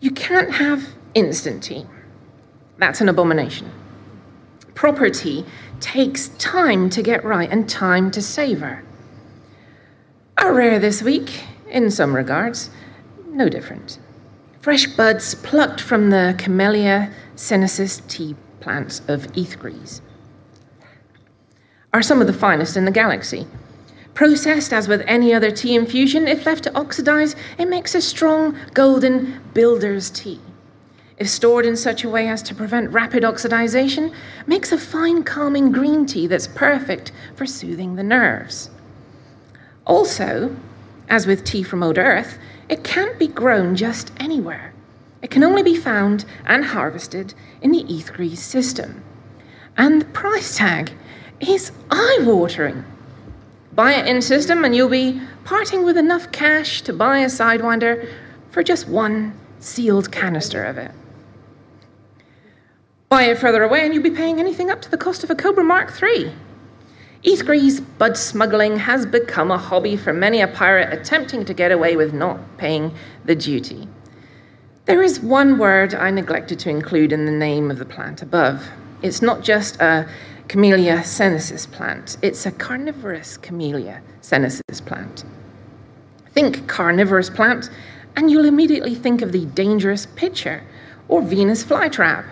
You can't have instant tea. That's an abomination. Proper tea takes time to get right and time to savor. Our rare this week, in some regards, no different. Fresh buds plucked from the Camellia sinensis tea plants of Ethgreze are some of the finest in the galaxy. Processed as with any other tea infusion, if left to oxidize, it makes a strong, golden builder's tea. If stored in such a way as to prevent rapid oxidization, makes a fine, calming green tea that's perfect for soothing the nerves. Also, as with tea from old Earth, it can't be grown just anywhere. It can only be found and harvested in the Ethgreze system. And the price tag is eye watering. Buy it in system, and you'll be parting with enough cash to buy a Sidewinder for just one sealed canister of it. Buy it further away, and you'll be paying anything up to the cost of a Cobra Mark III. Ethgreze bud smuggling has become a hobby for many a pirate attempting to get away with not paying the duty. There is one word I neglected to include in the name of the plant above. It's not just a Camellia sinensis plant, it's a carnivorous Camellia sinensis plant. Think carnivorous plant, and you'll immediately think of the dangerous pitcher or Venus flytrap,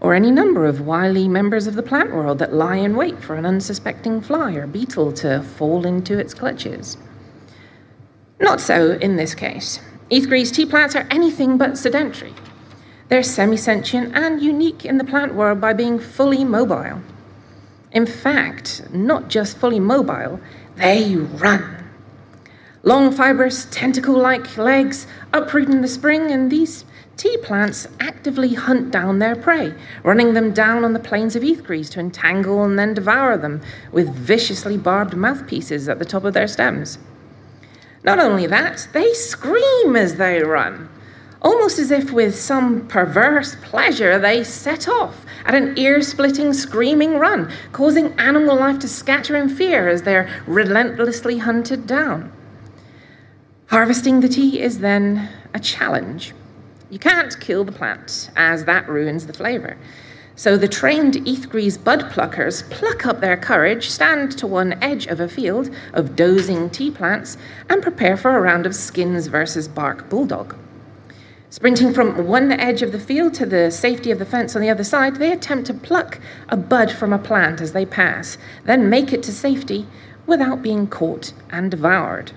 or any number of wily members of the plant world that lie in wait for an unsuspecting fly or beetle to fall into its clutches. Not so in this case. Ethgreze tea plants are anything but sedentary. They're semi sentient and unique in the plant world by being fully mobile. In fact, not just fully mobile, they run. Long, fibrous, tentacle like legs uproot in the spring, and these tea plants actively hunt down their prey, running them down on the plains of Ethgreze to entangle and then devour them with viciously barbed mouthpieces at the top of their stems. Not only that, they scream as they run, almost as if with some perverse pleasure they set off at an ear splitting, screaming run, causing animal life to scatter in fear as they're relentlessly hunted down. Harvesting the tea is then a challenge. You can't kill the plant, as that ruins the flavour. So the trained Ethgreze bud pluckers pluck up their courage, stand to one edge of a field of dozing tea plants, and prepare for a round of skins versus bark bulldog. Sprinting from one edge of the field to the safety of the fence on the other side, they attempt to pluck a bud from a plant as they pass, then make it to safety without being caught and devoured.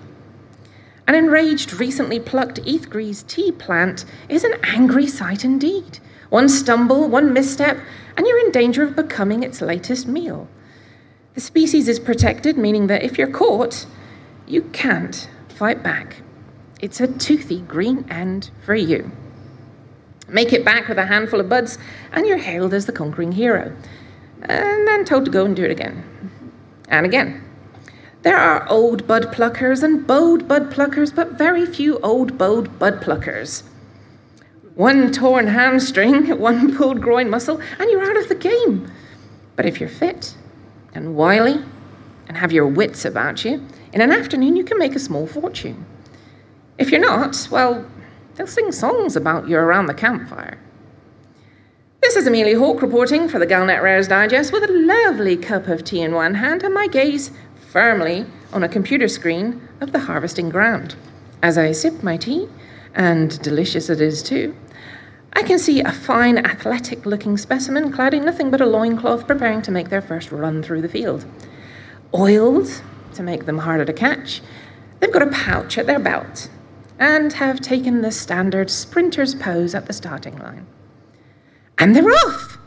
An enraged, recently plucked Ethgreze tea plant is an angry sight indeed. One stumble, one misstep, and you're in danger of becoming its latest meal. The species is protected, meaning that if you're caught, you can't fight back. It's a toothy green end for you. Make it back with a handful of buds, and you're hailed as the conquering hero. And then told to go and do it again. And again. There are old bud pluckers and bowed bud pluckers, but very few old bowed bud pluckers. One torn hamstring, one pulled groin muscle, and you're out of the game. But if you're fit and wily and have your wits about you, in an afternoon you can make a small fortune. If you're not, well, they'll sing songs about you around the campfire. This is Amelia Hawke reporting for the Galnet Rares Digest with a lovely cup of tea in one hand and my gaze firmly on a computer screen of the harvesting ground. As I sip my tea, and delicious it is too, I can see a fine, athletic looking specimen clad in nothing but a loincloth preparing to make their first run through the field. Oiled to make them harder to catch, they've got a pouch at their belt and have taken the standard sprinter's pose at the starting line. And they're off!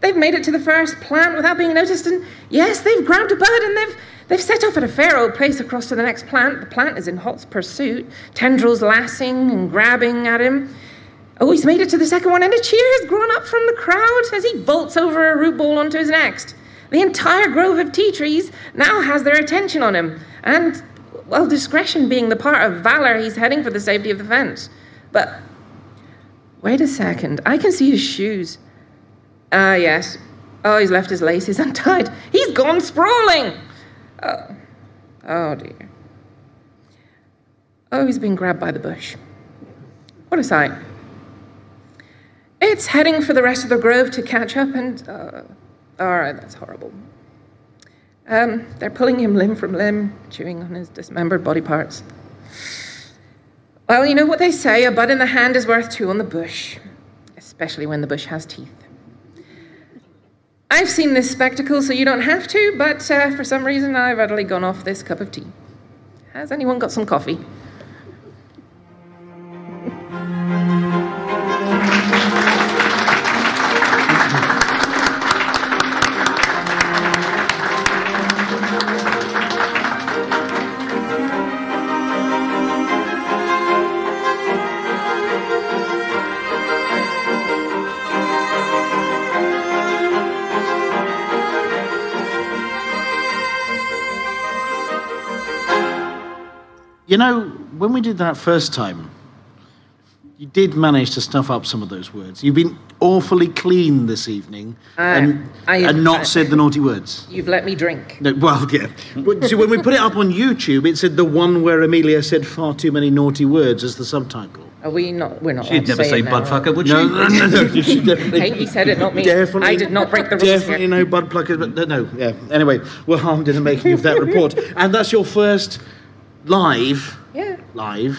They've made it to the first plant without being noticed, and yes, they've grabbed a bird and they've They've set off at a fair old pace across to the next plant. The plant is in hot pursuit, tendrils lashing and grabbing at him. Oh, he's made it to the second one, and a cheer has grown up from the crowd as he bolts over a root ball onto his next. The entire grove of tea trees now has their attention on him, and, well, discretion being the part of valor, he's heading for the safety of the fence. But wait a second, I can see his shoes. Ah, yes. Oh, he's left his laces untied. He's gone sprawling. Oh, oh dear. Oh, he's been grabbed by the bush. What a sight. It's heading for the rest of the grove to catch up, and. Uh, all right, that's horrible. Um, they're pulling him limb from limb, chewing on his dismembered body parts. Well, you know what they say a bud in the hand is worth two on the bush, especially when the bush has teeth. I've seen this spectacle, so you don't have to, but uh, for some reason I've utterly gone off this cup of tea. Has anyone got some coffee? You know, when we did that first time, you did manage to stuff up some of those words. You've been awfully clean this evening Uh, and, I- and not I- said the naughty words. You've let me drink. No, well, yeah. But, see, when we put it up on YouTube, it said the one where Amelia said far too many naughty words as the subtitle. Are we not? We're not. She'd never say it now, fucker, would she? no, no, no. She definitely, he said it, not me. Definitely, I did not break the rules Definitely here. no bud pluckers, but no, no, yeah. Anyway, we're harmed in the making of that report. And that's your first live, Yeah, live,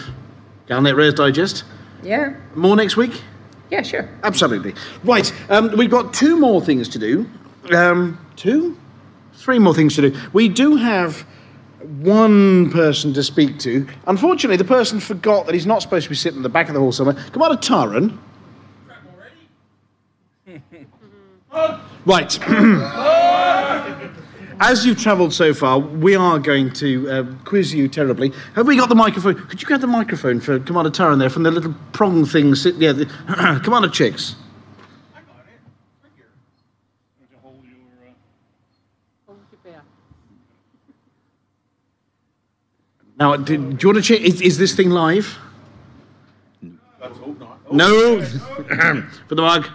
Galnet Rares Digest. yeah, More next week? yeah, sure. Absolutely. Right, um, we've got two more things to do. Um, two? Three more things to do. We do have one person to speak to. Unfortunately, the person forgot that he's not supposed to be sitting in the back of the hall somewhere. Come on, Taran. Right. As you've travelled so far, we are going to uh, quiz you terribly. Have we got the microphone? Could you grab the microphone for Commander Taran there from the little prong thing? Yeah, the, Commander Chicks. Now, do, do you want to check? Is, is this thing live? No. for the mug.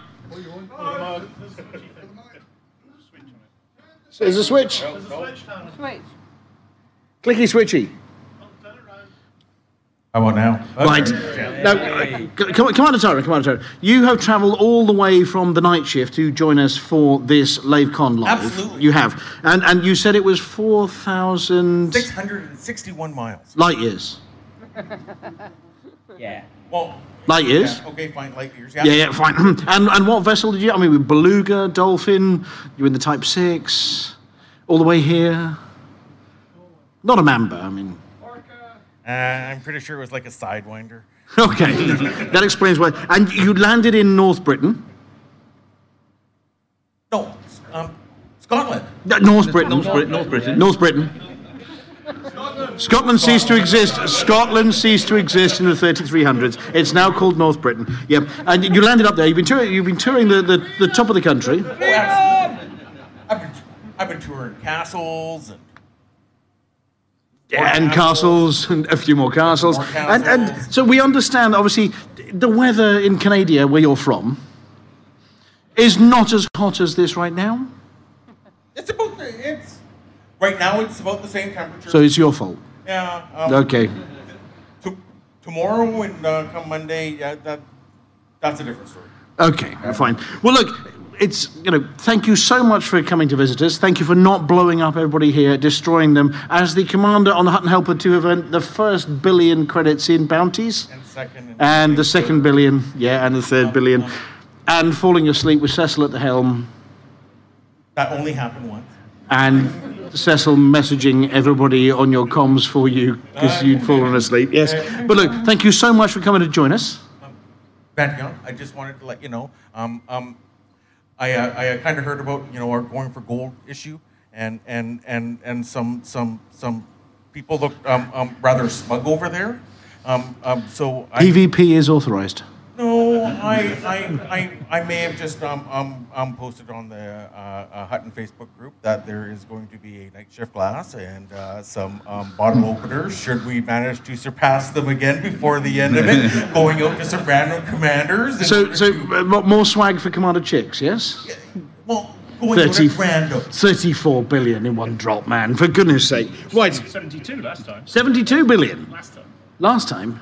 There's a switch. There's a Switch. Switch. Clicky switchy. How about now? Right. Now, uh, C- Com- Commander Tyrant, Commander Tyrant, you have travelled all the way from the night shift to join us for this LaveCon live. Absolutely. You have. And, and you said it was 4,000 661 miles. light years. Yeah. Well. Light years? Yeah, okay, fine. Light years. Yeah, yeah, fine. and, and what vessel did you? I mean, with Beluga, Dolphin, you were in the Type 6, all the way here. Not a Mamba, I mean. Uh, I'm pretty sure it was like a sidewinder. Okay, that explains why. And you landed in North Britain. No, um, Scotland. North Britain. North Brit- North Britain. North Britain. Scotland ceased to exist. Scotland ceased to exist in the 3300s. It's now called North Britain. Yep. And you landed up there. You've been touring. You've been touring the, the, the top of the country. I've been, I've been touring castles and and castles and a few more castles. More And, and so we understand, obviously, the weather in Canada, where you're from, is not as hot as this right now. it's about the, it's right now it's about the same temperature. So it's your fault. Yeah. Um, Okay. To, tomorrow and uh, come Monday, yeah, that that's a different story. Okay, fine. Well, look, it's you know, thank you so much for coming to visit us. Thank you for not blowing up everybody here, destroying them. As the commander on the Hutton Helper 2 event, the first billion credits in bounties, And second, and the second billion, yeah, and the third billion, and falling asleep with Cecil at the helm, that only happened once. and Cecil messaging everybody on your comms for you because you'd fallen asleep. Yes, but look, thank you so much for coming to join us. Van Young, I just wanted to let you know. Um, um, I, uh, I kind of heard about you know our going for gold issue, and and and and some some some people look um, um, rather smug over there. Um, um, so I, PvP is authorized. No, I, I, I, I may have just um, um, um, posted on the uh, uh, Hutton Facebook group that there is going to be a night shift class and uh, some um, bottle openers should we manage to surpass them again before the end of it, going out to some random commanders. and- So, so uh, more swag for Commander Chicks, yes? well, going out at random. 34 billion in one drop, man, for goodness sake. Right, 72 last time. 72 billion. Last time. Last time?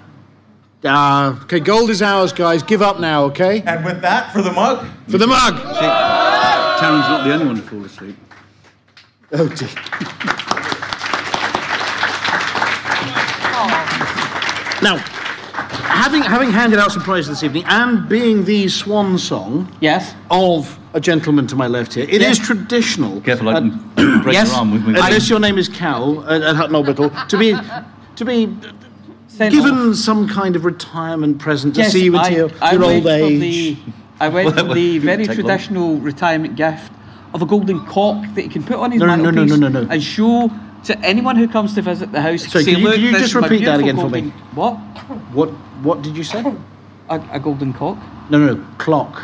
Ah, okay, gold is ours, guys. Give up now, okay? And with that, for the mug. For the mug! Taryn's not the only one to fall asleep. Oh, dear. Now, having having handed out some prizes this evening and being the swan song yes. of a gentleman to my left here, it is traditional. Careful, I uh, can break yes, your arm with my unless your name is Cal at, at Hutton Orbital, to be to be Sent given some kind of retirement present to Yes, see you into I- your, I your old age. the- I went for the very take one. traditional retirement gift of a golden cock that you can put on his No, no, no, no, mantelpiece no, no, no. and show to anyone who comes to visit the house. Sorry, say, can you- can you just repeat that beautiful again for me? What? What what did you say? A, a golden cock. No, no, no, clock.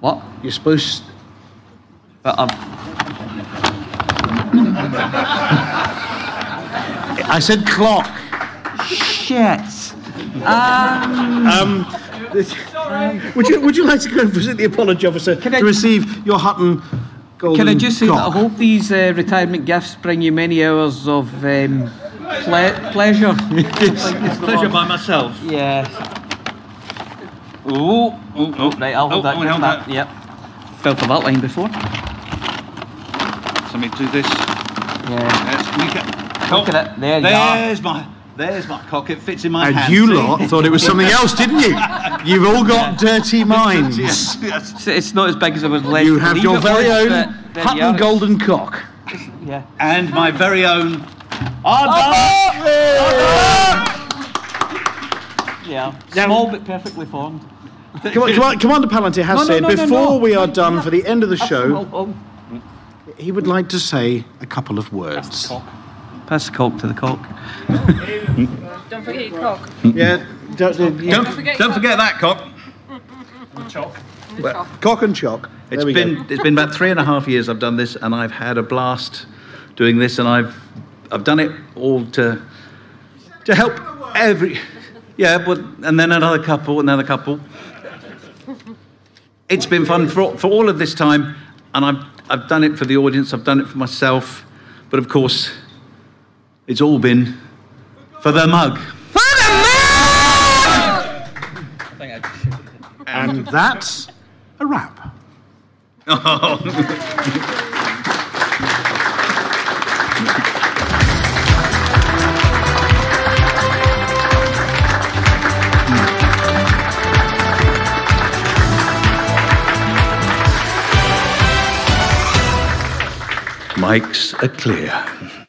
What? You're supposed. But um, I said clock. Shit. Um, Um, would you would you like to go and visit the apology officer to receive your Hutton golden Can I just say that I hope these uh, retirement gifts bring you many hours of um, ple- pleasure. Pleasure by myself. Yeah. Oh, oh, oh, right, I'll hold Oh, that. oh, hold hold that. Yep. Fell for that line before. So me do this. Yeah. Yes, we can- Look at it. There you are. There's my there's my cock. It fits in my And hand. And you see? lot thought it was something else, didn't you? You've all got dirty minds. Yes, yes. It's, it's not as big as I would like. You have your very own but Hutton golden cock. Yeah. And my very own. Yeah. Small but perfectly formed. Come on, come on, Commander Palantir has No, no, said no, no, before no. we are done for the end of the show, he would like to say a couple of words. Pass the cock to the cock. Don't forget your cock. Yeah, don't, Don't, forget don't cock. forget that cock. well, cock and chock. It's There we been go. it's been about three and a half years I've done this, and I've had a blast doing this, and I've I've done it all to to help every yeah, but and then another couple, another couple. It's been fun for for all of this time, and I've I've done it for the audience, I've done it for myself, but of course, it's all been for the mug. For the mug! and that's a wrap. Oh. Mike's are clear.